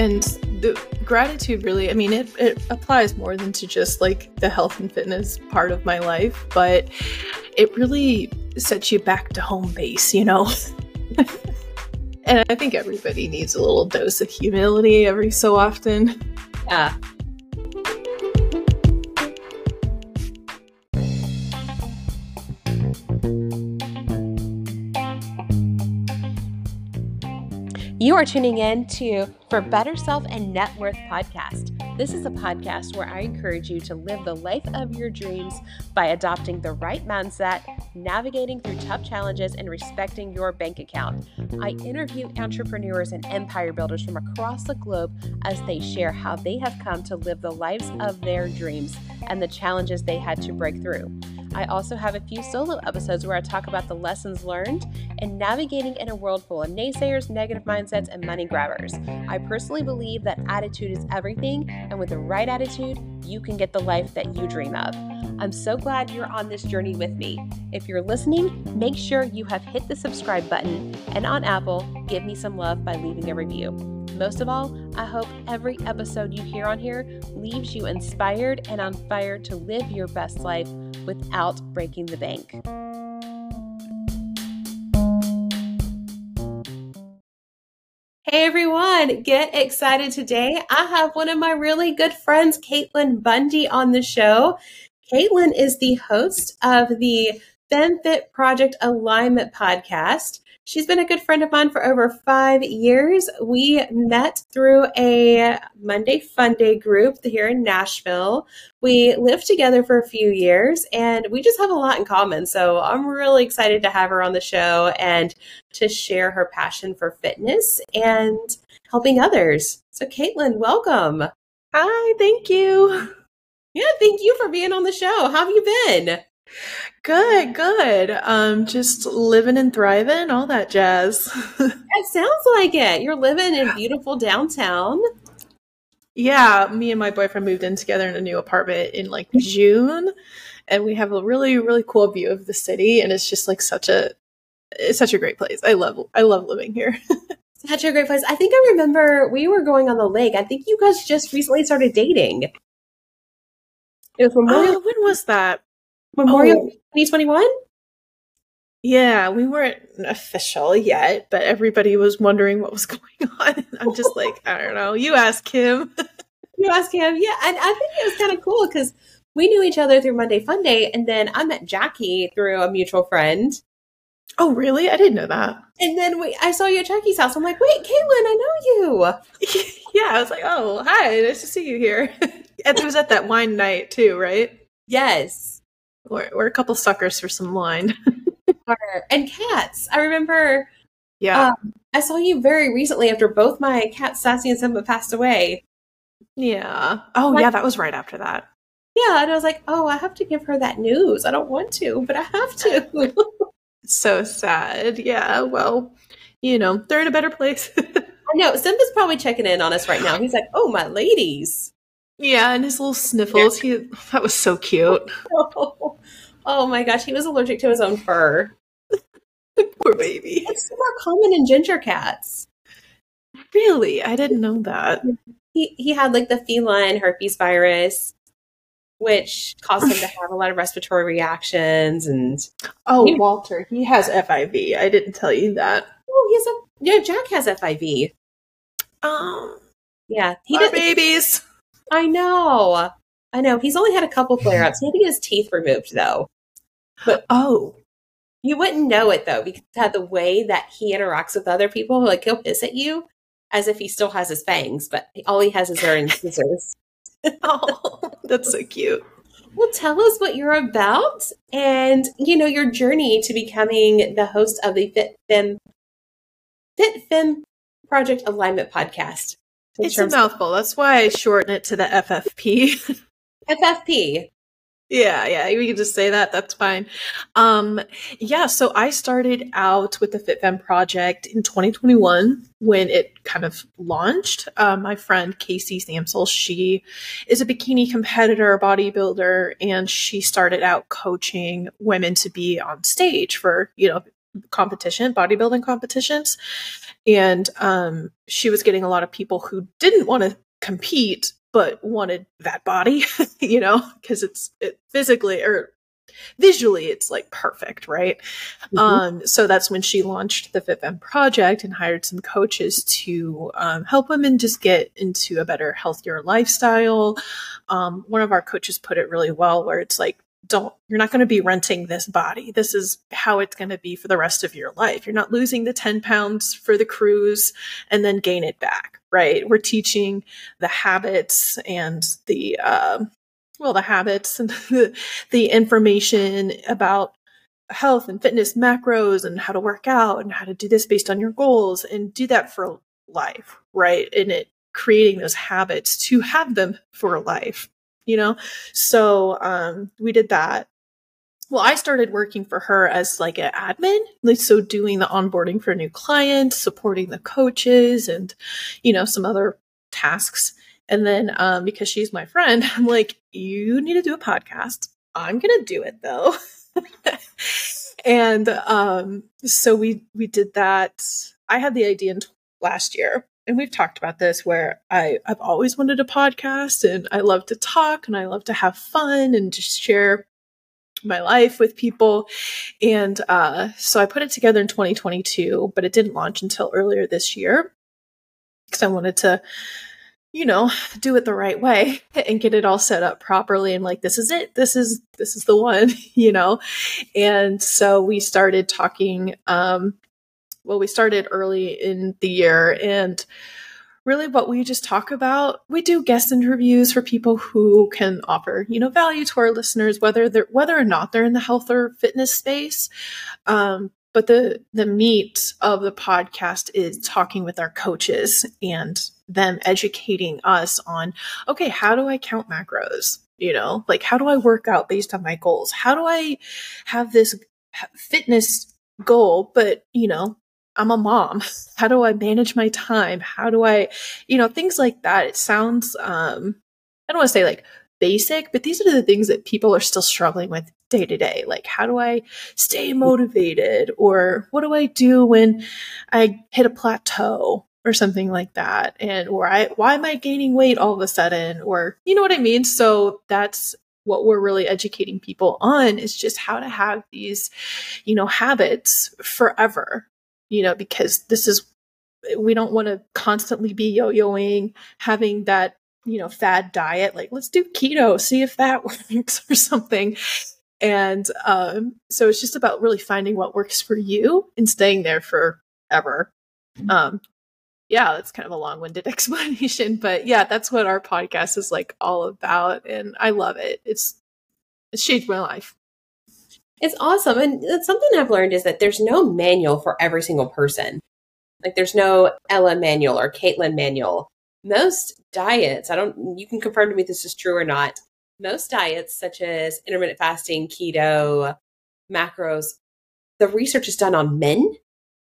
and the gratitude really, I mean, it, it applies more than to just like the health and fitness part of my life, but it really sets you back to home base, you know? and I think everybody needs a little dose of humility every so often. Yeah. You are tuning in to For Better Self and Net Worth podcast. This is a podcast where I encourage you to live the life of your dreams by adopting the right mindset, navigating through tough challenges, and respecting your bank account. I interview entrepreneurs and empire builders from across the globe as they share how they have come to live the lives of their dreams and the challenges they had to break through. I also have a few solo episodes where I talk about the lessons learned and navigating in a world full of naysayers, negative mindsets, and money grabbers. I personally believe that attitude is everything, and with the right attitude, you can get the life that you dream of. I'm so glad you're on this journey with me. If you're listening, make sure you have hit the subscribe button, and on Apple, give me some love by leaving a review. Most of all, I hope every episode you hear on here leaves you inspired and on fire to live your best life without breaking the bank. Hey everyone, get excited today. I have one of my really good friends, KateLynn Bundy, on the show. KateLynn is the host of the FemFit Project Alignment podcast. She's been a good friend of mine for over five years. We met through a Monday Fun Day group here in Nashville. We lived together for a few years and we just have a lot in common. So I'm really excited to have her on the show and to share her passion for fitness and helping others. So, KateLynn, welcome. Hi, thank you. Yeah, thank you for being on the show. How have you been? Good, good. Um, just living and thriving, all that jazz. it sounds like it. You're living in beautiful downtown. Yeah, me and my boyfriend moved in together in a new apartment in like June, and we have a really, really cool view of the city, and it's just like such a, it's such a great place. I love, I love living here. such a great place. I think I remember we were going on the lake. I think you guys just recently started dating. It was Memorial. Oh, when was that? Memorial oh. 2021? Yeah, we weren't official yet, but everybody was wondering what was going on. I'm just like, I don't know. You ask him. you ask him. Yeah, and I think it was kind of cool because we knew each other through Monday Fun Day, and then I met Jackie through a mutual friend. Oh, really? I didn't know that. And then we, I saw you at Jackie's house. I'm like, wait, KateLynn, I know you. yeah, I was like, oh, hi, nice to see you here. And it was at that wine night too, right? Yes. We're, we're a couple suckers for some wine. and cats. I remember. Yeah. Um, I saw you very recently after both my cats, Sassy and Simba, passed away. Yeah. Oh, like, yeah, that was right after that. Yeah, and I was like, oh, I have to give her that news. I don't want to, but I have to. so sad. Yeah, well, you know, they're in a better place. I know. Simba's probably checking in on us right now. He's like, oh, my ladies. Yeah, and his little sniffles. He that was so cute. Oh, oh my gosh, he was allergic to his own fur. Poor baby. It's more common in ginger cats. Really? I didn't know that. He he had like the feline herpes virus, which caused him to have a lot of respiratory reactions and Oh, Walter, he has FIV. I didn't tell you that. Oh, he has a yeah, Jack has FIV. Um yeah, he did babies. I know. I know. He's only had a couple flare ups. He had to get his teeth removed though. But oh. You wouldn't know it though, because of the way that he interacts with other people, like he'll hiss at you as if he still has his fangs, but all he has is their scissors. oh, that's so cute. Well, tell us what you're about and, you know, your journey to becoming the host of the Fit Femme Fit Femme Project Alignment podcast. It's a mouthful. That's why I shorten it to the FFP. FFP. Yeah, yeah, we can just say that. That's fine. Um, yeah, so I started out with the Fit Femme project in 2021 when it kind of launched. Um, my friend Casey Samsel, she is a bikini competitor, bodybuilder, and she started out coaching women to be on stage for, you know, competition, bodybuilding competitions. And um, she was getting a lot of people who didn't want to compete but wanted that body, you know, because it's it physically or visually it's like perfect, right? Mm-hmm. Um, so that's when she launched the Fit Femme project and hired some coaches to um, help women just get into a better, healthier lifestyle. Um, one of our coaches put it really well, where it's like don't you're not going to be renting this body. This is how it's going to be for the rest of your life. You're not losing the 10 pounds for the cruise and then gain it back right? We're teaching the habits and the uh, well the habits and the, the information about health and fitness macros and how to work out and how to do this based on your goals and do that for life right? And it creating those habits to have them for life you know? So um, we did that. Well, I started working for her as like an admin, like so doing the onboarding for new clients, supporting the coaches, and you know some other tasks. And then um, because she's my friend, I'm like, you need to do a podcast. I'm gonna do it though. and um, so we we did that. I had the idea in t- last year, and we've talked about this where I, I've always wanted a podcast and I love to talk and I love to have fun and just share my life with people. And uh, so I put it together in 2022, but it didn't launch until earlier this year because I wanted to, you know, do it the right way and get it all set up properly. And like, this is it. This is, this is the one, you know? And so we started talking, um, well, we started early in the year and really what we just talk about we do guest interviews for people who can offer you know value to our listeners whether they're whether or not they're in the health or fitness space. Um, but the the meat of the podcast is talking with our coaches and them educating us on okay how do i count macros? You know like how do i work out based on my goals? How do i have this fitness goal but you know I'm a mom. How do I manage my time? How do I, you know, things like that. It sounds, um, I don't want to say like basic, but these are the things that people are still struggling with day to day. Like, how do I stay motivated? Or what do I do when I hit a plateau or something like that? And, or I, why am I gaining weight all of a sudden? Or, you know what I mean? So that's what we're really educating people on is just how to have these, you know, habits forever you know, because this is, we don't want to constantly be yo yoing, having that, you know, fad diet. Like, let's do keto, see if that works or something. And um, so it's just about really finding what works for you and staying there forever. Um, yeah, that's kind of a long winded explanation, but yeah, that's what our podcast is like all about. And I love it. It's, it's changed my life. It's awesome. And uh, something I've learned is that there's no manual for every single person. Like there's no Ella manual or KateLynn manual. Most diets, I don't, you can confirm to me if this is true or not. Most diets, such as intermittent fasting, keto, macros, the research is done on men,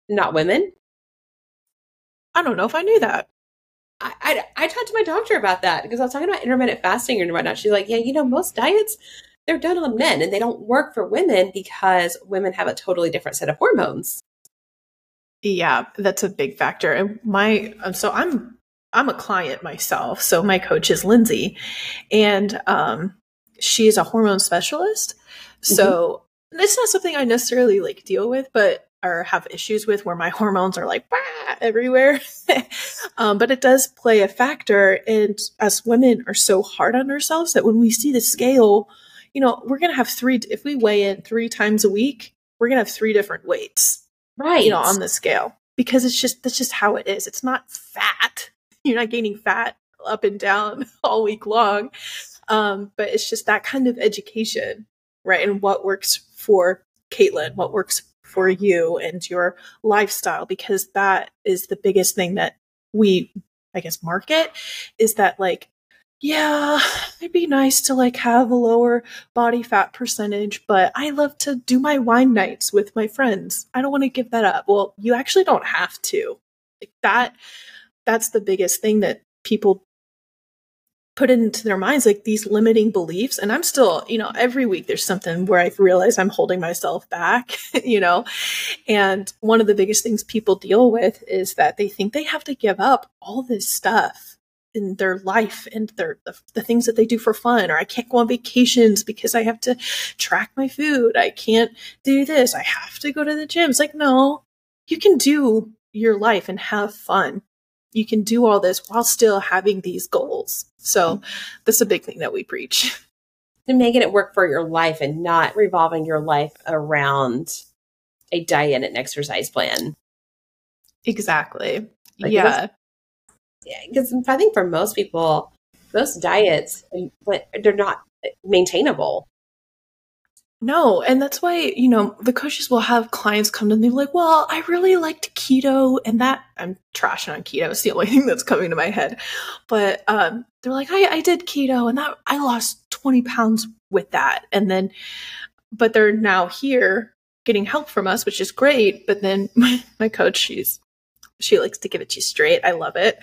not women. I don't know if I knew that. I, I, I talked to my doctor about that because I was talking about intermittent fasting and whatnot. She's like, yeah, you know, most diets they're done on men and they don't work for women because women have a totally different set of hormones. Yeah, that's a big factor. And my um, so I'm I'm a client myself. So my coach is Lindsay, and um, she's a hormone specialist. So mm-hmm. it's not something I necessarily like deal with, but or have issues with where my hormones are like everywhere. um, but it does play a factor. And us women are so hard on ourselves that when we see the scale you know, we're going to have three, if we weigh in three times a week, we're going to have three different weights. Right. You know, on the scale because it's just, that's just how it is. It's not fat. You're not gaining fat up and down all week long. Um, but it's just that kind of education, right? And what works for KateLynn, what works for you and your lifestyle, because that is the biggest thing that we, I guess, market is that like yeah, it'd be nice to like have a lower body fat percentage, but I love to do my wine nights with my friends. I don't want to give that up. Well, you actually don't have to. Like that that's the biggest thing that people put into their minds like these limiting beliefs and i'm still you know every week there's something where i realize i'm holding myself back you know and one of the biggest things people deal with is that they think they have to give up all this stuff in their life and their the, the things that they do for fun or i can't go on vacations because i have to track my food i can't do this i have to go to the gym it's like no you can do your life and have fun you can do all this while still having these goals. So that's a big thing that we preach. And making it work for your life and not revolving your life around a diet and an exercise plan. Exactly. Like yeah. Because I think for most people, most diets, they're not maintainable. No, and that's why, you know, the coaches will have clients come to them like, well, I really liked keto and that I'm trashing on keto. It's the only thing that's coming to my head. But um, they're like, I, I did keto and that I lost 20 pounds with that. And then, but they're now here getting help from us, which is great. But then my, my coach, she's she likes to give it to you straight. I love it.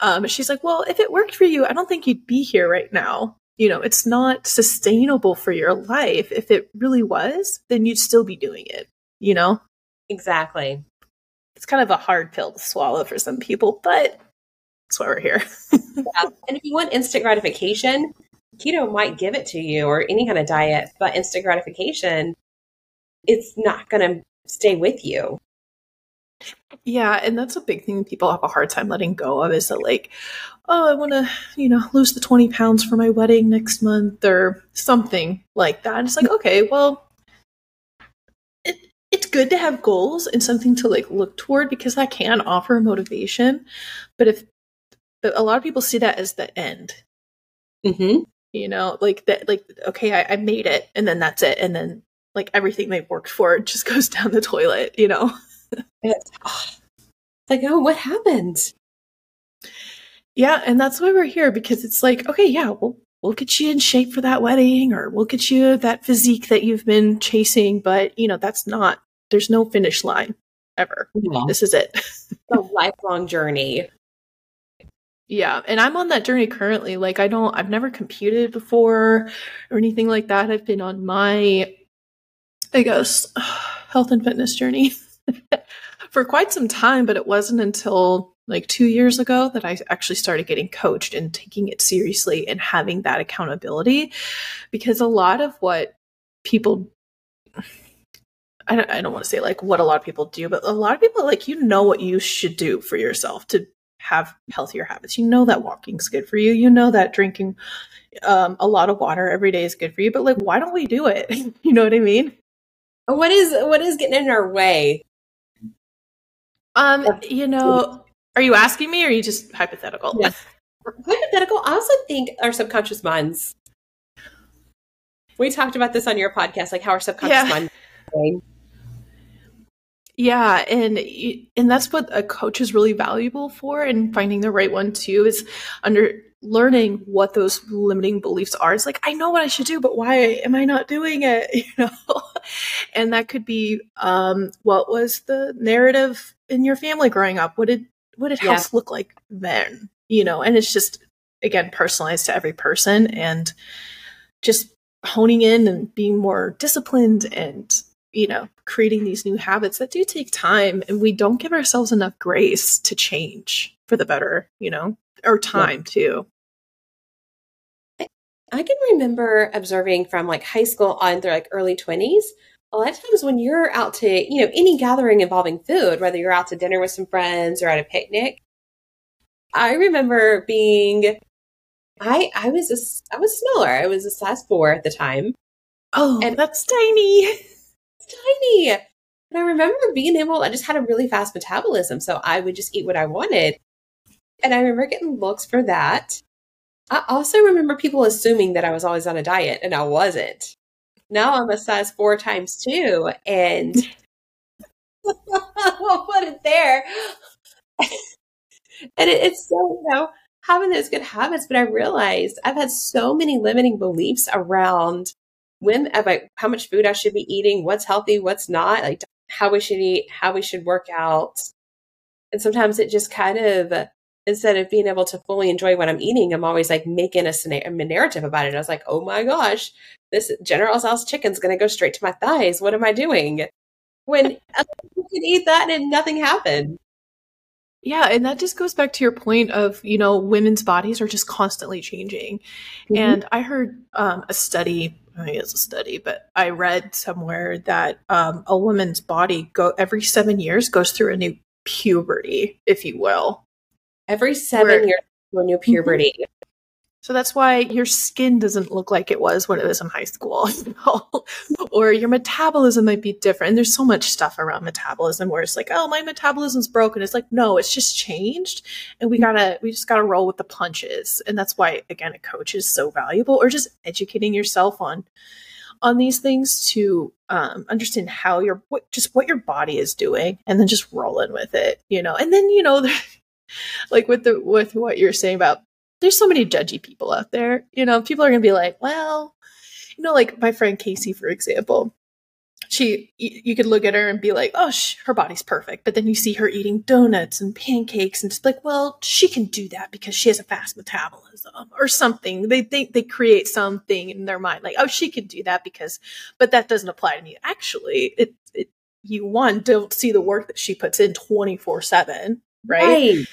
Um, she's like, well, if it worked for you, I don't think you'd be here right now you know, it's not sustainable for your life. If it really was, then you'd still be doing it, you know? Exactly. It's kind of a hard pill to swallow for some people, but that's why we're here. yeah. And if you want instant gratification, keto might give it to you or any kind of diet, but instant gratification, it's not going to stay with you. Yeah, and that's a big thing people have a hard time letting go of is that like, oh, I want to, you know, lose the 20 pounds for my wedding next month or something like that. It's like, okay, well, it, it's good to have goals and something to like look toward because that can offer motivation. But if but a lot of people see that as the end, mm-hmm. you know, like that, like, okay, I, I made it and then that's it. And then like everything they worked for just goes down the toilet, you know? it's, oh, ah, like, oh, what happened? Yeah, and that's why we're here because it's like, okay, yeah, we'll we'll get you in shape for that wedding or we'll get you that physique that you've been chasing, but you know, that's not there's no finish line ever. Yeah. This is it. a lifelong journey. Yeah, and I'm on that journey currently. Like I don't I've never competed before or anything like that. I've been on my I guess health and fitness journey for quite some time, but it wasn't until like two years ago that I actually started getting coached and taking it seriously and having that accountability. Because a lot of what people, I don't, I don't want to say like what a lot of people do, but a lot of people like, you know what you should do for yourself to have healthier habits. You know that walking's good for you. You know that drinking um, a lot of water every day is good for you. But like, why don't we do it? you know what I mean? What is what is getting in our way? Um, you know, are you asking me or are you just hypothetical? Yes. hypothetical. I also think our subconscious minds. We talked about this on your podcast, like how our subconscious yeah. mind. Yeah, and and that's what a coach is really valuable for, and finding the right one too is under learning what those limiting beliefs are. It's like I know what I should do, but why am I not doing it? You know, and that could be um, what was the narrative in your family growing up? What did what did yeah. house look like then? You know, and it's just again personalized to every person and just honing in and being more disciplined and you know creating these new habits that do take time and we don't give ourselves enough grace to change for the better you know or time yeah. too I can remember observing from like high school on through like early 20s a lot of times when you're out to, you know, any gathering involving food, whether you're out to dinner with some friends or at a picnic, I remember being, I I was a, I was smaller. I was a size four at the time. Oh, and that's tiny. It's tiny. And I remember being able, I just had a really fast metabolism, so I would just eat what I wanted. And I remember getting looks for that. I also remember people assuming that I was always on a diet, and I wasn't now I'm a size four times two, and we'll put it there. and it, it's so you know having those good habits, but I realized I've had so many limiting beliefs around when about how much food I should be eating, what's healthy, what's not, like how we should eat, how we should work out. And sometimes it just kind of instead of being able to fully enjoy what I'm eating, I'm always like making a, a narrative about it. I was like, oh my gosh, this General Tso's chicken's going to go straight to my thighs. What am I doing? When you can eat that and nothing happened. Yeah, and that just goes back to your point of, you know, women's bodies are just constantly changing. Mm-hmm. And I heard um, a study, I mean, it's a study, but I read somewhere that um, a woman's body go every seven years goes through a new puberty, if you will. Every seven Where, years, a new mm-hmm. puberty. Mm-hmm. So that's why your skin doesn't look like it was when it was in high school, or your metabolism might be different. And there's so much stuff around metabolism where it's like, oh, my metabolism's broken. It's like, no, it's just changed, and we gotta, we just gotta roll with the punches. And that's why, again, a coach is so valuable, or just educating yourself on on these things to um, understand how your what just what your body is doing, and then just rolling with it, you know. And then you know. like with the with what you're saying about there's so many judgy people out there. You know, people are going to be like, well, you know, like my friend Casey, for example, she, you could look at her and be like, oh, sh- her body's perfect. But then you see her eating donuts and pancakes and it's like, well, she can do that because she has a fast metabolism or something. They think they create something in their mind like, oh, she can do that because, but that doesn't apply to me. Actually, it, it you one don't see the work that she puts in 24 7 right? right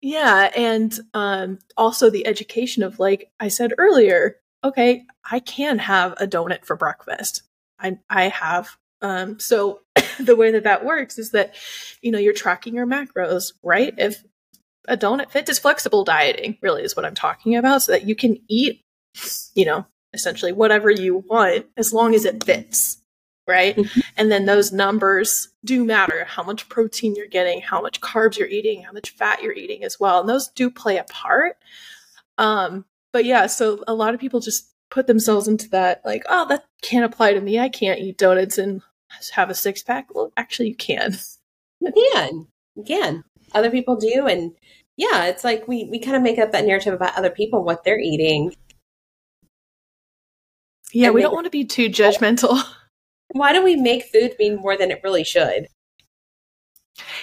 yeah, and um, also the education of like I said earlier. Okay, I can have a donut for breakfast. I I have um, so the way that that works is that you know you're tracking your macros, right? If a donut fits is flexible dieting, really is what I'm talking about, so that you can eat, you know, essentially whatever you want as long as it fits right? Mm-hmm. And then those numbers do matter how much protein you're getting, how much carbs you're eating, how much fat you're eating as well. And those do play a part. Um, but yeah, so a lot of people just put themselves into that, like, oh, that can't apply to me. I can't eat donuts and have a six pack. Well, actually, you can. You can. You can. Other people do. And yeah, it's like we, we kind of make up that narrative about other people, what they're eating. Yeah, and we don't want to be too judgmental. Why do we make food mean more than it really should?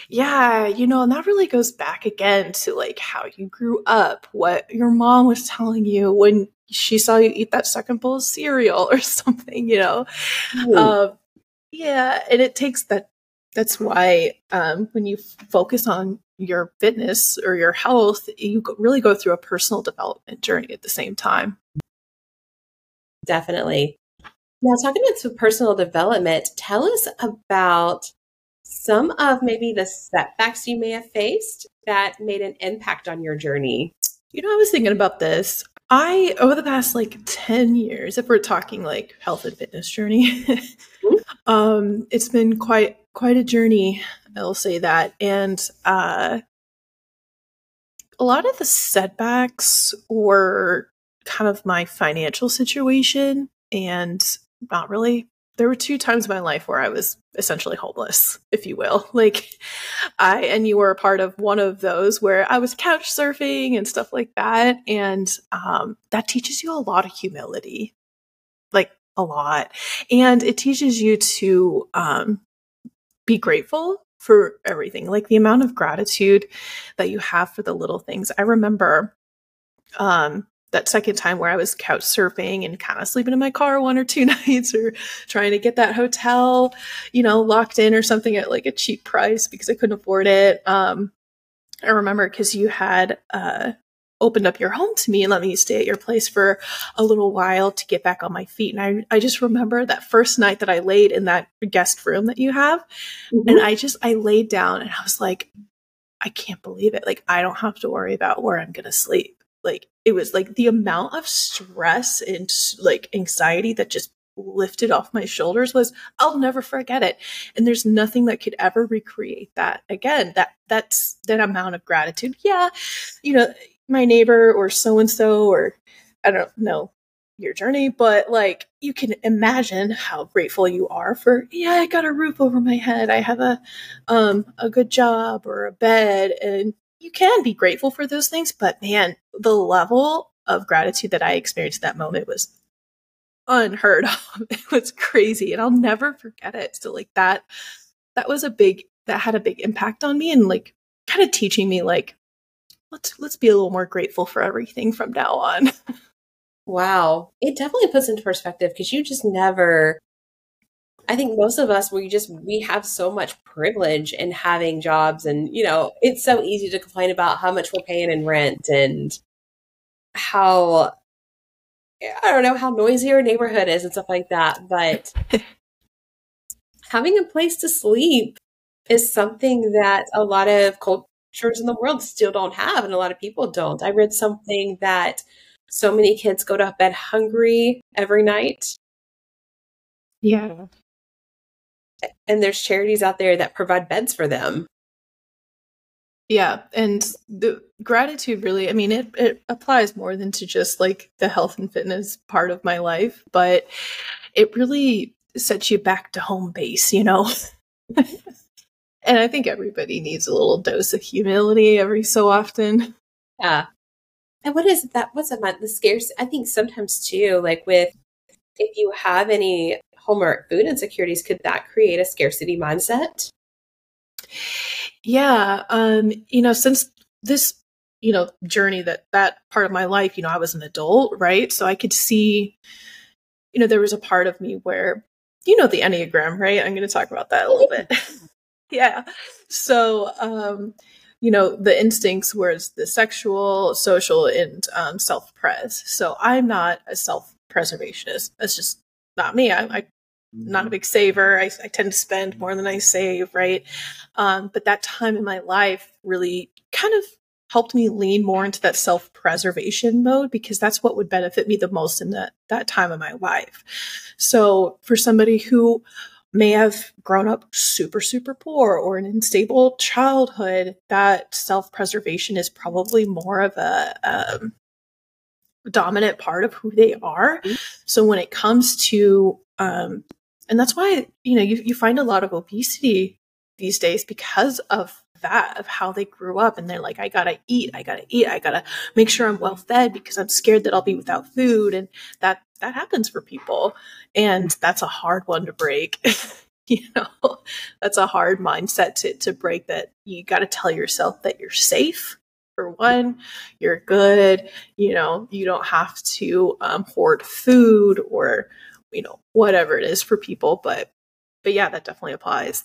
Yeah, you know, and that really goes back again to like how you grew up, what your mom was telling you when she saw you eat that second bowl of cereal or something, you know. Um, yeah, and it takes that. That's why um, when you focus on your fitness or your health, you really go through a personal development journey at the same time. Definitely. Now, talking about some personal development, tell us about some of maybe the setbacks you may have faced that made an impact on your journey. You know, I was thinking about this. I, over the past like 10 years, if we're talking like health and fitness journey, mm-hmm. um, it's been quite, quite a journey. I'll say that. And, uh, a lot of the setbacks were kind of my financial situation and not really there were two times in my life where I was essentially homeless, if you will. Like I and you were a part of one of those where I was couch surfing and stuff like that. And um, that teaches you a lot of humility. Like a lot. And it teaches you to um, be grateful for everything. Like the amount of gratitude that you have for the little things. I remember um that second time where I was couch surfing and kind of sleeping in my car one or two nights or trying to get that hotel, you know, locked in or something at like a cheap price because I couldn't afford it. Um, I remember because you had uh, opened up your home to me and let me stay at your place for a little while to get back on my feet. And I, I just remember that first night that I laid in that guest room that you have. Mm-hmm. And I just, I laid down and I was like, I can't believe it. Like, I don't have to worry about where I'm going to sleep like it was like the amount of stress and like anxiety that just lifted off my shoulders was I'll never forget it. And there's nothing that could ever recreate that again. That that's that amount of gratitude. Yeah, you know, my neighbor or so and so or I don't know your journey, but like you can imagine how grateful you are for yeah, I got a roof over my head. I have a um a good job or a bed and you can be grateful for those things, but man, the level of gratitude that I experienced that moment was unheard of. It was crazy and I'll never forget it. So like that that was a big that had a big impact on me and like kind of teaching me like let's let's be a little more grateful for everything from now on. wow. It definitely puts into perspective because you just never I think most of us we just we have so much privilege in having jobs and you know, it's so easy to complain about how much we're paying in rent and how I don't know how noisy our neighborhood is and stuff like that, but having a place to sleep is something that a lot of cultures in the world still don't have and a lot of people don't. I read something that so many kids go to bed hungry every night. Yeah. And there's charities out there that provide beds for them. Yeah, and the gratitude really, I mean, it, it applies more than to just like the health and fitness part of my life, but it really sets you back to home base, you know? and I think everybody needs a little dose of humility every so often. Yeah. And what is that? What's that? The scarce, I think sometimes too, like with, if you have any home food insecurities, could that create a scarcity mindset? Yeah. Um, you know, since this, you know, journey that that part of my life, you know, I was an adult, right? So I could see, you know, there was a part of me where, you know, the Enneagram, right? I'm going to talk about that a little bit. yeah. So, um, you know, the instincts were the sexual, social, and um, self pres. So I'm not a self preservationist. That's just not me. I, I not a mm-hmm. big saver. I, I, tend to spend more than I save, right? Um, but that time in my life really kind of helped me lean more into that self preservation mode because that's what would benefit me the most in that, that time of my life. So for somebody who may have grown up super, super poor or an unstable childhood, that self preservation is probably more of a, um, dominant part of who they are. Mm-hmm. So when it comes to um, and that's why you know you, you find a lot of obesity these days because of that of how they grew up. And they're like i gotta eat i gotta eat i gotta make sure i'm well fed because i'm scared that i'll be without food. And that that happens for people. And that's a hard one to break. You know that's a hard mindset to, to break that you got to tell yourself that you're safe for one you're good you know you don't have to um, hoard food or you know, whatever it is for people. But, but yeah, that definitely applies.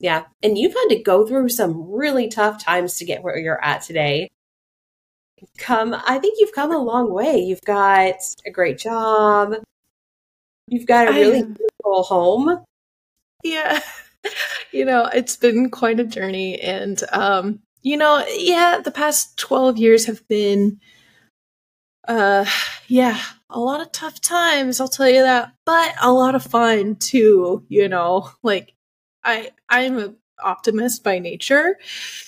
Yeah. And you've had to go through some really tough times to get where you're at today. Come, I think you've come a long way. You've got a great job. You've got a really beautiful home. Yeah. you know, it's been quite a journey. And, um, you know, yeah, the past 12 years have been, uh, yeah, a lot of tough times, I'll tell you that, but a lot of fun too, you know. Like I I'm an optimist by nature,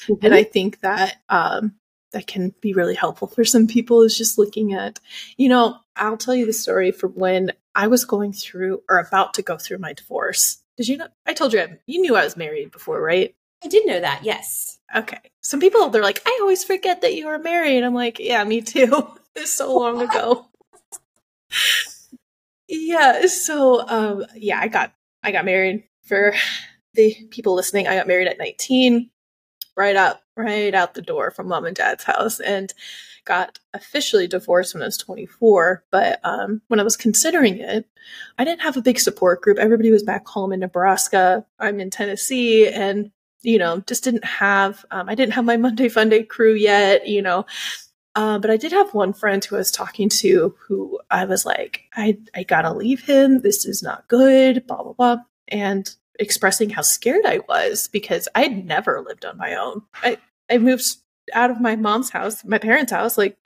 mm-hmm. and I think that um that can be really helpful for some people is just looking at, you know, I'll tell you the story from when I was going through or about to go through my divorce. Did you know? I told you, I, you knew I was married before, right? I did know that, yes. Okay. Some people, they're like, I always forget that you were married. I'm like, yeah, me too. it's so long ago yeah. So, um, yeah, I got I got married. For the people listening, I got married at 19, right out right out the door from mom and dad's house, and got officially divorced when I was 24. But um, when I was considering it, I didn't have a big support group. Everybody was back home in Nebraska. I'm in Tennessee, and you know, just didn't have. Um, I didn't have my Monday Funday crew yet. You know, uh, but I did have one friend who I was talking to who I was like, I, I gotta leave him. This is not good, blah, blah, blah. And expressing how scared I was because I'd never lived on my own. I, I moved out of my mom's house, my parents' house, like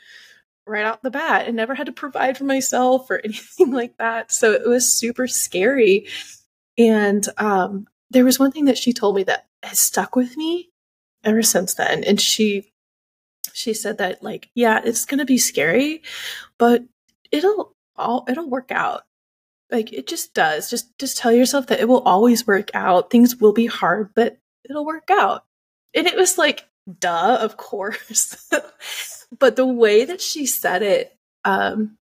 right out the bat and never had to provide for myself or anything like that. So it was super scary. And um, there was one thing that she told me that has stuck with me ever since then. And she she said that like yeah it's gonna be scary but it'll all it'll work out. Like it just does. Just just tell yourself that it will always work out. Things will be hard but it'll work out. And it was like duh of course. But the way that she said it um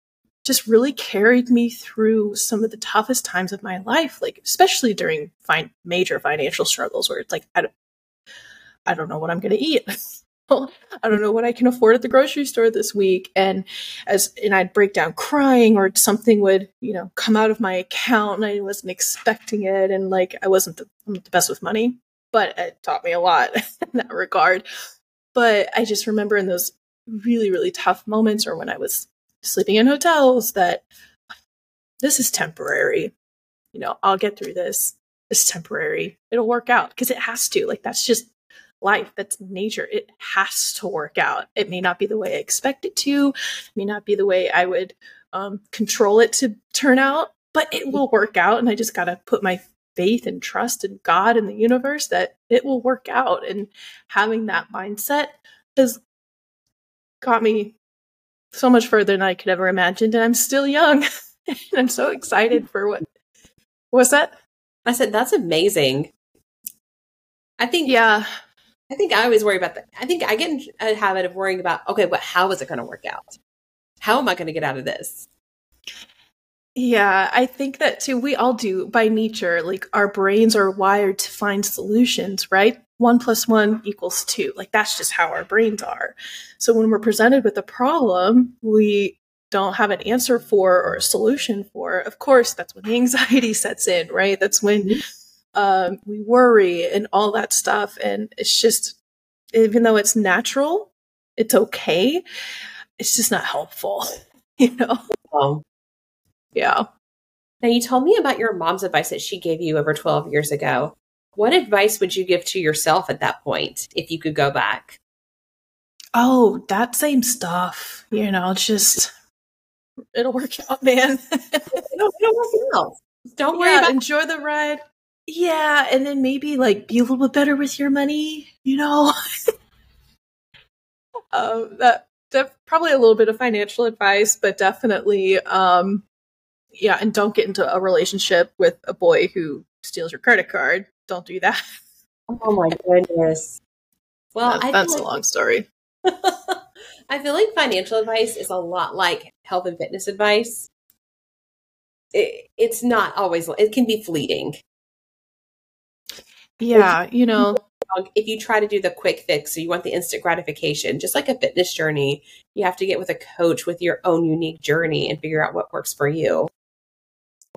just really carried me through some of the toughest times of my life like especially during fin- major financial struggles where it's like i don't, I don't know what i'm going to eat I don't know what I can afford at the grocery store this week. And as, and I'd break down crying or something would, you know, come out of my account and I wasn't expecting it. And like, I wasn't the, the best with money, but it taught me a lot in that regard. But I just remember in those really, really tough moments or when I was sleeping in hotels that this is temporary. You know, I'll get through this. It's temporary. It'll work out because it has to. Like, that's just life. That's nature. It has to work out. It may not be the way I expect it to, it may not be the way I would um, control it to turn out, but it will work out. And I just got to put my faith and trust in God and the universe that it will work out. And having that mindset has got me so much further than I could ever imagine. And I'm still young. and I'm so excited for what was that? I said, that's amazing. I think, yeah, I think I always worry about that. I think I get in a habit of worrying about, okay, but how is it going to work out? How am I going to get out of this? Yeah, I think that too. We all do by nature. Like our brains are wired to find solutions, right? One plus one equals two. Like that's just how our brains are. So when we're presented with a problem, we don't have an answer for or a solution for. Of course, that's when the anxiety sets in, right? That's when mm-hmm um, we worry and all that stuff. And it's just, even though it's natural, it's okay. It's just not helpful, you know? Oh. Yeah. Now, you told me about your mom's advice that she gave you over 12 years ago. What advice would you give to yourself at that point if you could go back? Oh, that same stuff. You know, just it'll work out, man. it'll, it'll work out. Don't worry yeah, about enjoy the ride. Yeah, and then maybe like be a little bit better with your money, you know. um, that def- probably a little bit of financial advice, but definitely, um, yeah, and don't get into a relationship with a boy who steals your credit card. Don't do that. Oh my goodness. Well, that, that's like- a long story. I feel like financial advice is a lot like health and fitness advice. It, it's not always, it can be fleeting. Yeah, you know, if you try to do the quick fix, so you want the instant gratification, just like a fitness journey, you have to get with a coach with your own unique journey and figure out what works for you.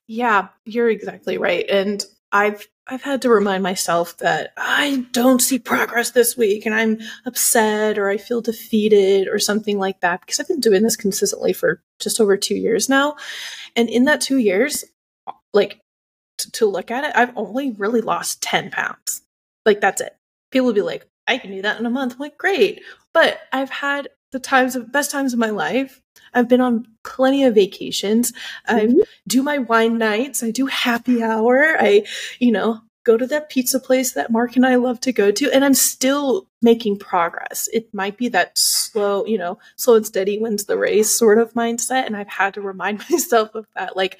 Yeah, you're exactly right. And I've I've had to remind myself that I don't see progress this week and I'm upset or I feel defeated or something like that because I've been doing this consistently for just over 2 years now. And in that 2 years, like to, to look at it, I've only really lost 10 pounds. Like that's it. People will be like, I can do that in a month. I'm like, great. But I've had the times of best times of my life. I've been on plenty of vacations. Mm-hmm. I do my wine nights. I do happy hour. I, you know, go to that pizza place that Mark and I love to go to, and I'm still making progress. It might be that slow, you know, slow and steady wins the race sort of mindset. And I've had to remind myself of that. Like,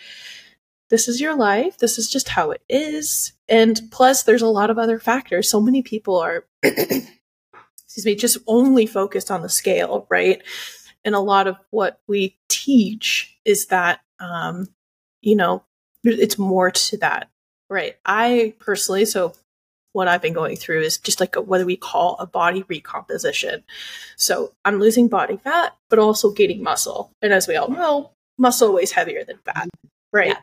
this is your life. This is just how it is. And plus, there's a lot of other factors. So many people are, excuse me, just only focused on the scale, right? And a lot of what we teach is that, um, you know, it's more to that, right? I personally, so what I've been going through is just like a, what we call a body recomposition. So I'm losing body fat, but also gaining muscle. And as we all know, muscle weighs heavier than fat, right? Yeah.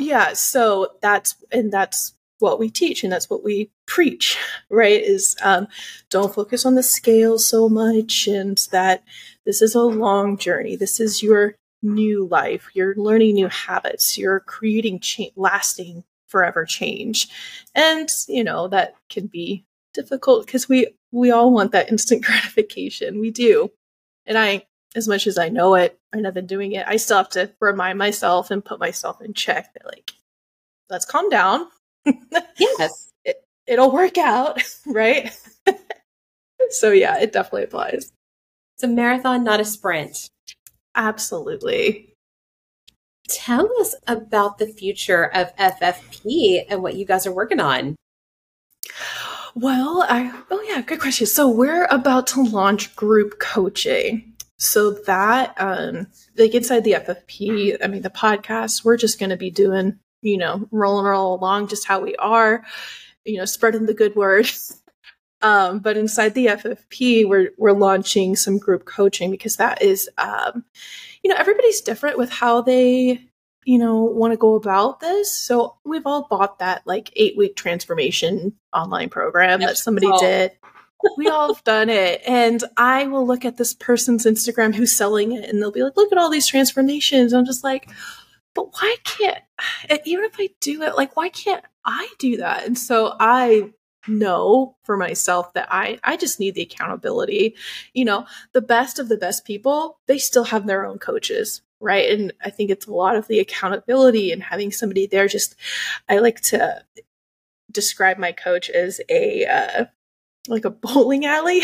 Yeah, so that's and that's what we teach and that's what we preach, right? Is um, don't focus on the scale so much and that this is a long journey. This is your new life. You're learning new habits. You're creating cha- lasting forever change. And, you know, that can be difficult because we we all want that instant gratification. We do. And I as much as I know it and I've been doing it, I still have to remind myself and put myself in check that like, let's calm down. Yes. it, it'll work out, right? so yeah, it definitely applies. It's a marathon, not a sprint. Absolutely. Tell us about the future of FFP and what you guys are working on. Well, I oh yeah, good question. So we're about to launch group coaching. So that, um, like inside the FFP, I mean, the podcast, we're just going to be doing, you know, rolling roll along just how we are, you know, spreading the good word. Um, but inside the FFP, we're we're launching some group coaching because that is, um, you know, everybody's different with how they, you know, want to go about this. So we've all bought that like eight week transformation online program that somebody oh. did. We all have done it. And I will look at this person's Instagram who's selling it and they'll be like, look at all these transformations. I'm just like, but why can't, even if I do it, like, why can't I do that? And so I know for myself that I I just need the accountability. You know, the best of the best people, they still have their own coaches, right? And I think it's a lot of the accountability and having somebody there just I like to describe my coach as a uh like a bowling alley.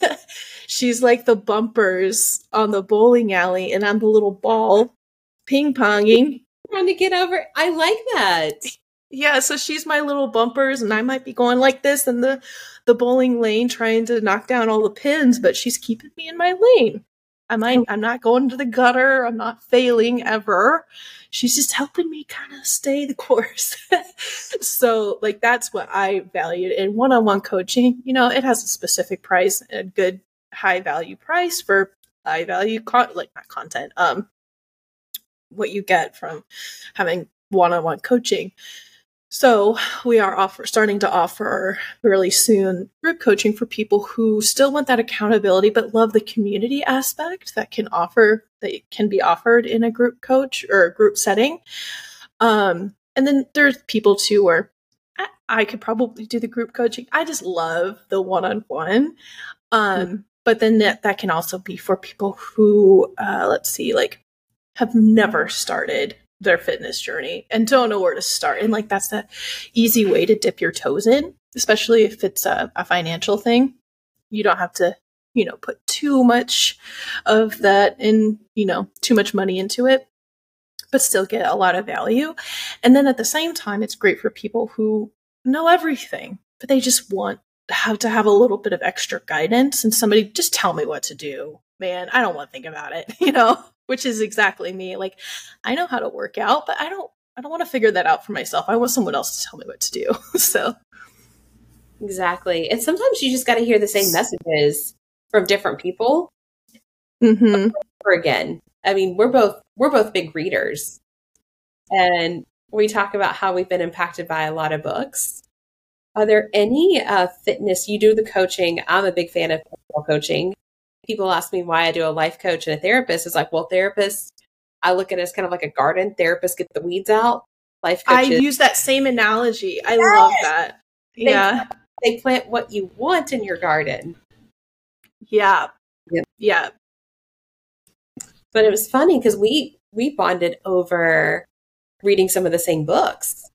She's like the bumpers on the bowling alley and I'm the little ball ping ponging trying to get over. I like that. Yeah, so she's my little bumpers, and I might be going like this in the the bowling lane, trying to knock down all the pins, but she's keeping me in my lane. I might, I'm not going to the gutter. I'm not failing ever. She's just helping me kind of stay the course. so, like, that's what I valued in one on one coaching. You know, it has a specific price, a good high value price for high value, con- like, not content, um, what you get from having one on one coaching. So we are offer, starting to offer really soon group coaching for people who still want that accountability but love the community aspect that can offer that can be offered in a group coach or a group setting. Um, and then there's people too where I, I, could probably do the group coaching. I just love the one on one. Um, but then that, that can also be for people who, uh, let's see, like have never started their fitness journey and don't know where to start. And like that's the easy way to dip your toes in, especially if it's a, a financial thing. You don't have to, you know, put too much of that in, you know, too much money into it, but still get a lot of value. And then at the same time, it's great for people who know everything, but they just want have to have a little bit of extra guidance and somebody just tell me what to do. Man, I don't want to think about it, you know? which is exactly me. Like I know how to work out, but I don't I don't want to figure that out for myself. I want someone else to tell me what to do. so Exactly. And sometimes you just got to hear the same messages from different people. Mm-hmm. Or again, I mean, we're both we're both big readers, and we talk about how we've been impacted by a lot of books. Are there any uh, fitness? You do the coaching. I'm a big fan of coaching people ask me why I do a life coach and a therapist. It's like, well, therapists, I look at it as kind of like a garden. Therapists get the weeds out. Life coaches. I use that same analogy. I yes! love that. They yeah. Plant, they plant what you want in your garden. Yeah. Yep. Yeah. But it was funny because we we bonded over reading some of the same books.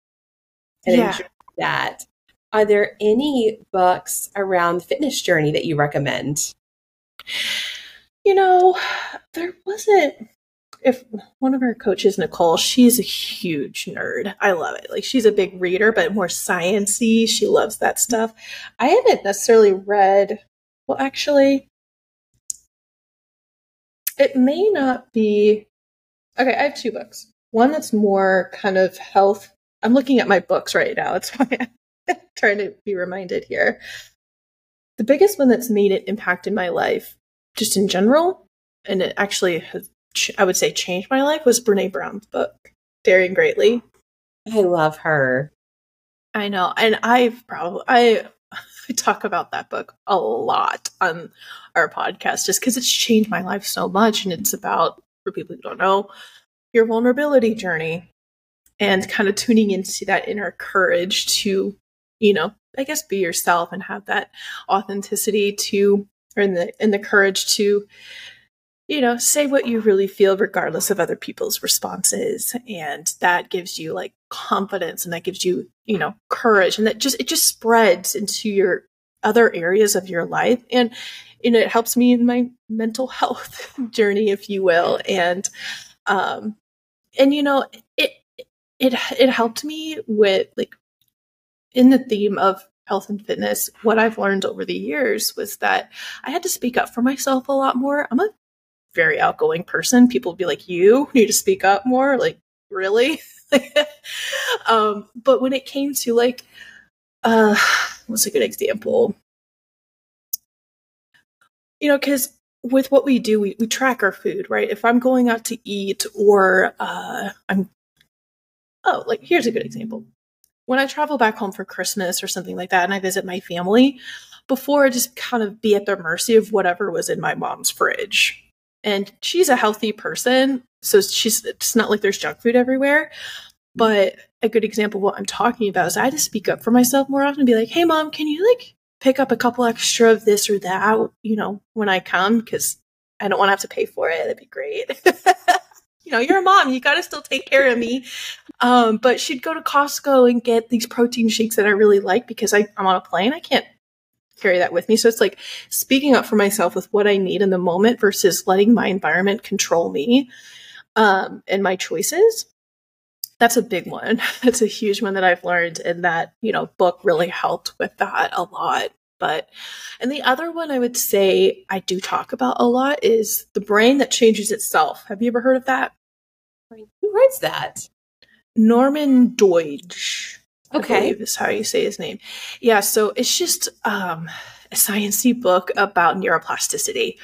And yeah. that. Are there any books around the fitness journey that you recommend? You know, there wasn't. If one of our coaches, Nicole, she's a huge nerd. I love it. Like she's a big reader, but more sciency. She loves that stuff. I haven't necessarily read. Well, actually, it may not be. Okay, I have two books. One that's more kind of health. I'm looking at my books right now. That's why I'm trying to be reminded here the biggest one that's made an impact in my life, just in general, and it actually has, I would say, changed my life, was Brene Brown's book, Daring Greatly. I love her. I know, and I've probably I I talk about that book a lot on our podcast just because it's changed my life so much, and it's about for people who don't know your vulnerability journey and kind of tuning into that inner courage to you know I guess be yourself and have that authenticity to or in the in the courage to you know say what you really feel regardless of other people's responses. And that gives you like confidence and that gives you you know courage and that just it just spreads into your other areas of your life. And you know it helps me in my mental health journey if you will. And um and you know it it it helped me with like in the theme of health and fitness, what I've learned over the years was that I had to speak up for myself a lot more. I'm a very outgoing person. People would be like, "You need to speak up more." Like, really? um, but when it came to like, uh, what's a good example? you know, because with what we do, we, we track our food, right? If I'm going out to eat or uh, I'm, oh, like here's a good example. When I travel back home for Christmas or something like that and I visit my family, before I just kind of be at the mercy of whatever was in my mom's fridge. And she's a healthy person, so she's it's not like there's junk food everywhere. But a good example of what I'm talking about is I to speak up for myself more often and be like, hey mom, can you like pick up a couple extra of this or that, you know, when I come because I don't want to have to pay for it. That'd be great. you know, you're a mom, you got to still take care of me. Um, but she'd go to Costco and get these protein shakes that I really like because I, I'm on a plane. I can't carry that with me. So it's like speaking up for myself with what I need in the moment versus letting my environment control me um, and my choices. That's a big one. That's a huge one that I've learned, and that you know book really helped with that a lot. But and the other one I would say I do talk about a lot is the brain that changes itself. Have you ever heard of that? Who writes that? Norman Doidge. Okay. I is how you say his name. Yeah, so it's just um, a sciencey book about neuroplasticity.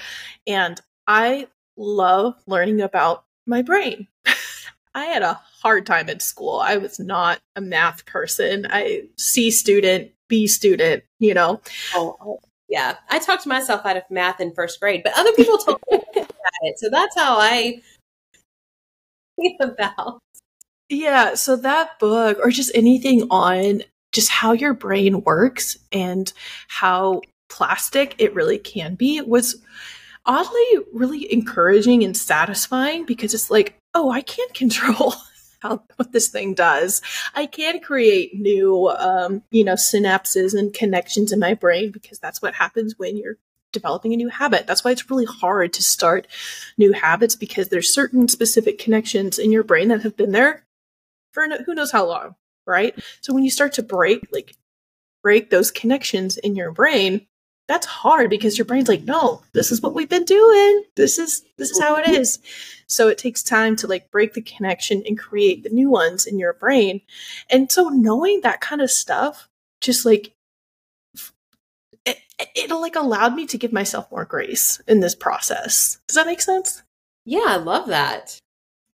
And I love learning about my brain. I had a hard time in school. I was not a math person. I C student, B student, you know. Oh, yeah. I talked myself out of math in first grade, but other people told me about it. So that's how I think about. Yeah, so that book or just anything on just how your brain works and how plastic it really can be was oddly really encouraging and satisfying because it's like, oh, I can't control how what this thing does. I can create new, um, you know, synapses and connections in my brain because that's what happens when you're developing a new habit. That's why it's really hard to start new habits because there's certain specific connections in your brain that have been there for who knows how long, right? So when you start to break, like, break those connections in your brain, that's hard because your brain's like, no, this is what we've been doing. This is this is how it is. So it takes time to like break the connection and create the new ones in your brain. And so knowing that kind of stuff just like it, it like allowed me to give myself more grace in this process. Does that make sense? Yeah, I love that.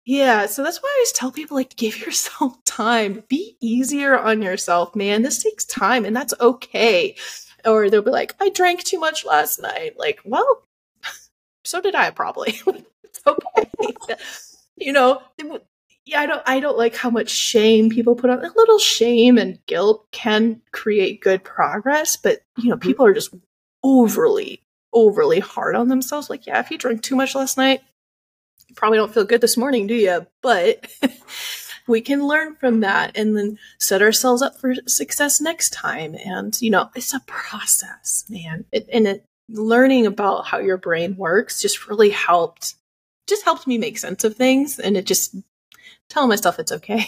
Yeah, so that's why I always tell people like give yourself time. Be easier on yourself, man. This takes time and that's okay or they'll be like, I drank too much last night. Like, well, so did I probably. it's okay. you know, yeah, I don't I don't like how much shame people put on. A little shame and guilt can create good progress, but you know, mm-hmm. people are just overly overly hard on themselves. Like, yeah, if you drank too much last night, you probably don't feel good this morning, do you? But we can learn from that and then set ourselves up for success next time. And, you know, it's a process, man. It, and it, learning about how your brain works just really helped, just helped me make sense of things. And it just telling myself it's okay.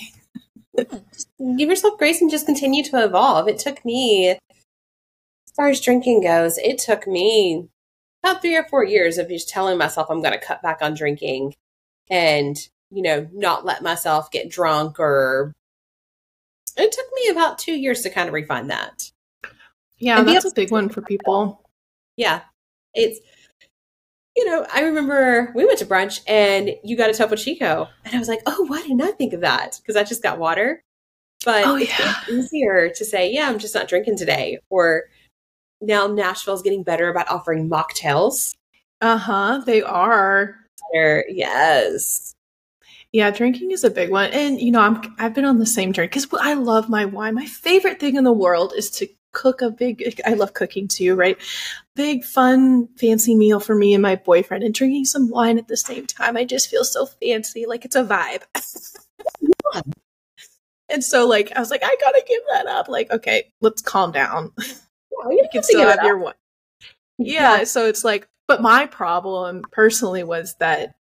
give yourself grace and just continue to evolve. It took me, as far as drinking goes, it took me about three or four years of just telling myself I'm going to cut back on drinking and you know, not let myself get drunk or it took me about two years to kind of refine that. Yeah, and that's a big one for people. Yeah. It's you know, I remember we went to brunch and you got a Topo Chico. And I was like, oh, why didn't I think of that? Because I just got water. But oh, yeah. it's easier to say, yeah, I'm just not drinking today. Or now Nashville's getting better about offering mocktails. Uh huh. They are. They're, yes. Yeah, drinking is a big one. And you know, I'm I've been on the same journey cuz I love my wine. My favorite thing in the world is to cook a big I love cooking too, right? Big fun fancy meal for me and my boyfriend and drinking some wine at the same time. I just feel so fancy, like it's a vibe. and so like I was like I got to give that up. Like okay, let's calm down. Yeah, you, can still have your wine. Yeah, yeah, so it's like but my problem personally was that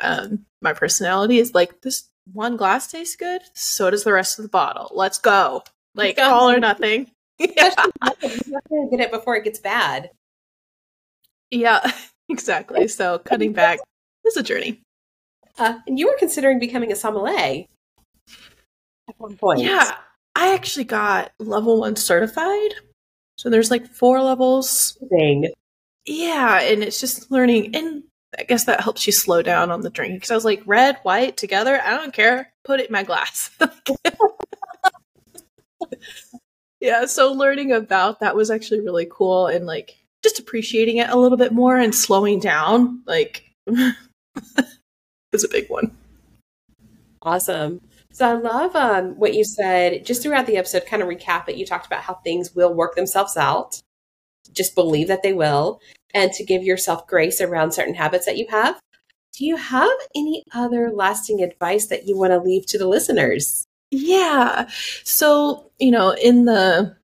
um, my personality is like this one glass tastes good, so does the rest of the bottle. Let's go. Like all or nothing. yeah. Get it before it gets bad. Yeah, exactly. So cutting back is a journey. Uh, and you were considering becoming a sommelier at one point. Yeah, I actually got level one certified. So there's like four levels. Dang. Yeah, and it's just learning and I guess that helps you slow down on the drink because I was like red, white together. I don't care. Put it in my glass. yeah, so learning about that was actually really cool and like just appreciating it a little bit more and slowing down like was a big one. Awesome. So I love um, what you said just throughout the episode, kind of recap it. You talked about how things will work themselves out. Just believe that they will, and to give yourself grace around certain habits that you have. Do you have any other lasting advice that you want to leave to the listeners? Yeah. So, you know, in the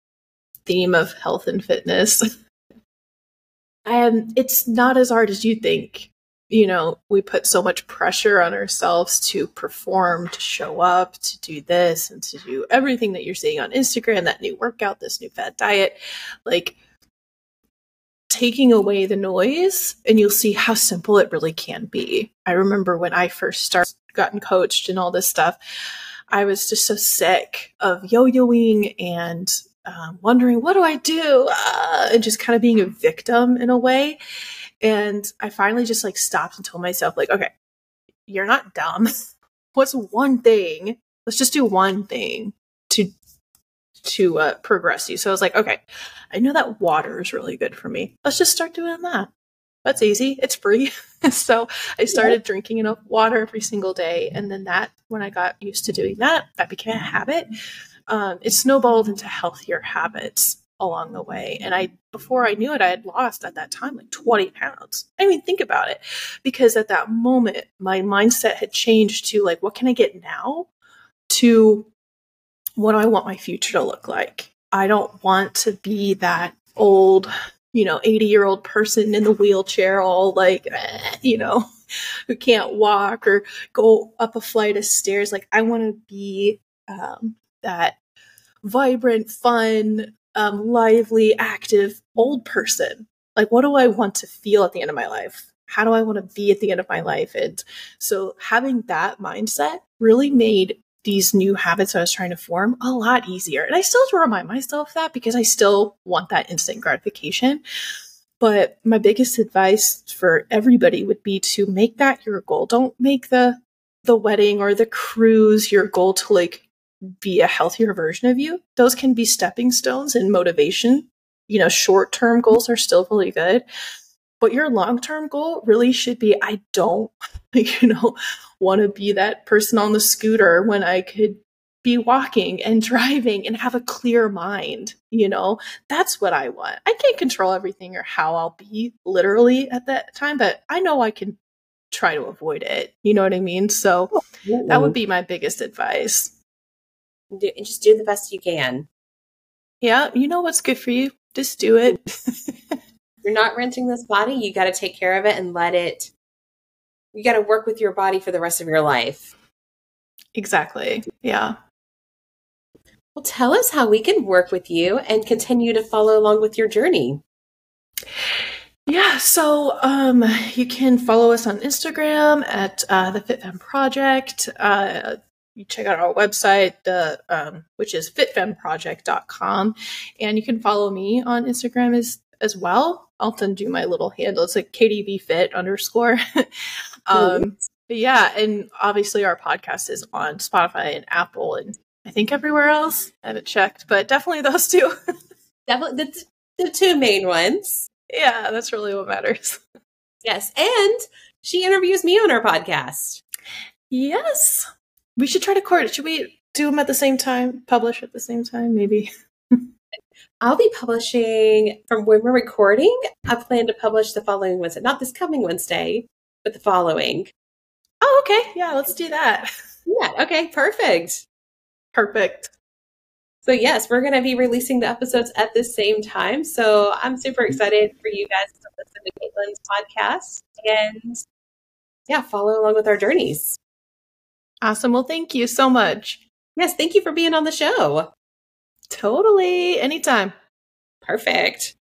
theme of health and fitness, um, it's not as hard as you think you know, we put so much pressure on ourselves to perform, to show up, to do this, and to do everything that you're seeing on Instagram, that new workout, this new fat diet. Like, taking away the noise, and you'll see how simple it really can be. I remember when I first started, gotten coached and all this stuff, I was just so sick of yo yoing and um, wondering, what do I do? Uh, and just kind of being a victim in a way. And I finally just like stopped and told myself, like, okay, you're not dumb. What's one thing? Let's just do one thing to uh, progress you. So I was like, okay, I know that water is really good for me. Let's just start doing that. That's easy. It's free. so I started yeah. drinking enough water every single day. And then that, when I got used to doing that, that became a habit. Um, it snowballed into healthier habits along the way. And I, before I knew it, I had lost at that time like 20 pounds. I mean, think about it. Because at that moment, my mindset had changed to like, what can I get now? To what do I want my future to look like? I don't want to be that old, you know, 80 year old person in the wheelchair, all like, eh, you know, who can't walk or go up a flight of stairs. Like, I want to be um, that vibrant, fun, um, lively, active old person. Like, what do I want to feel at the end of my life? How do I want to be at the end of my life? And so having that mindset really made these new habits I was trying to form a lot easier. And I still have to remind myself that because I still want that instant gratification. But my biggest advice for everybody would be to make that your goal. Don't make the the wedding or the cruise your goal to like be a healthier version of you. Those can be stepping stones and motivation. You know, short term goals are still really good, but your long term goal really should be I don't, you know, want to be that person on the scooter when I could be walking and driving and have a clear mind. You know, that's what I want. I can't control everything or how I'll be literally at that time, but I know I can try to avoid it. You know what I mean? So that would be my biggest advice do, just do the best you can. Yeah, you know what's good for you. Just do it. You're not renting this body. You got to take care of it and let it. You got to work with your body for the rest of your life. Exactly. Yeah. Well, tell us how we can work with you and continue to follow along with your journey. Yeah, so um, you can follow us on Instagram at uh, the Fit Femme Project. Uh, you check out our website, uh, um, which is fitfemmeproject.com. And you can follow me on Instagram as, as well. I'll send you my little handle. It's like KDBFit underscore. um, but yeah, and obviously our podcast is on Spotify and Apple and I think everywhere else. I haven't checked, but definitely those two. definitely the, the two main ones. Yeah, that's really what matters. Yes. And she interviews me on our podcast. Yes. We should try to court. Should we do them at the same time? Publish at the same time, maybe. I'll be publishing from when we're recording. I plan to publish the following Wednesday, not this coming Wednesday, but the following. Oh, okay. Yeah, let's do that. Yeah. Okay. Perfect. Perfect. So yes, we're going to be releasing the episodes at the same time. So I'm super excited for you guys to listen to KateLynn's podcast and yeah, follow along with our journeys. Awesome. Well, thank you so much. Yes, thank you for being on the show. Totally. Anytime. Perfect.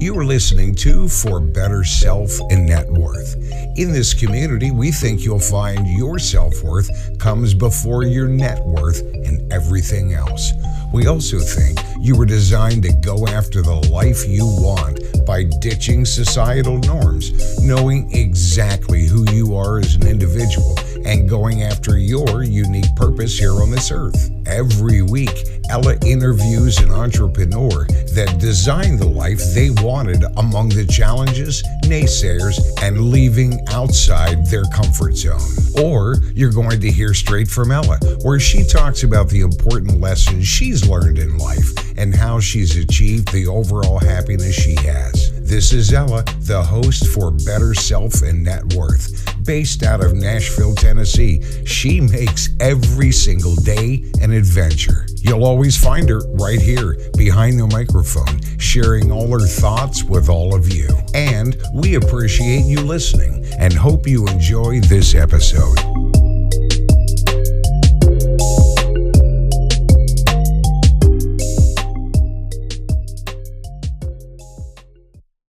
You are listening to For Better Self and Net Worth. In this community, we think you'll find your self worth comes before your net worth and everything else. We also think you were designed to go after the life you want by ditching societal norms, knowing exactly who you are as an individual, and going after your unique purpose here on this earth. Every week, Ella interviews an entrepreneur that designed the life they wanted among the challenges, naysayers, and leaving outside their comfort zone. Or you're going to hear straight from Ella, where she talks about the important lessons she's learned in life and how she's achieved the overall happiness she has. This is Ella, the host for Better Self and Net Worth. Based out of Nashville, Tennessee, she makes every single day an adventure. You'll always find her right here behind the microphone, sharing all her thoughts with all of you. And we appreciate you listening and hope you enjoy this episode.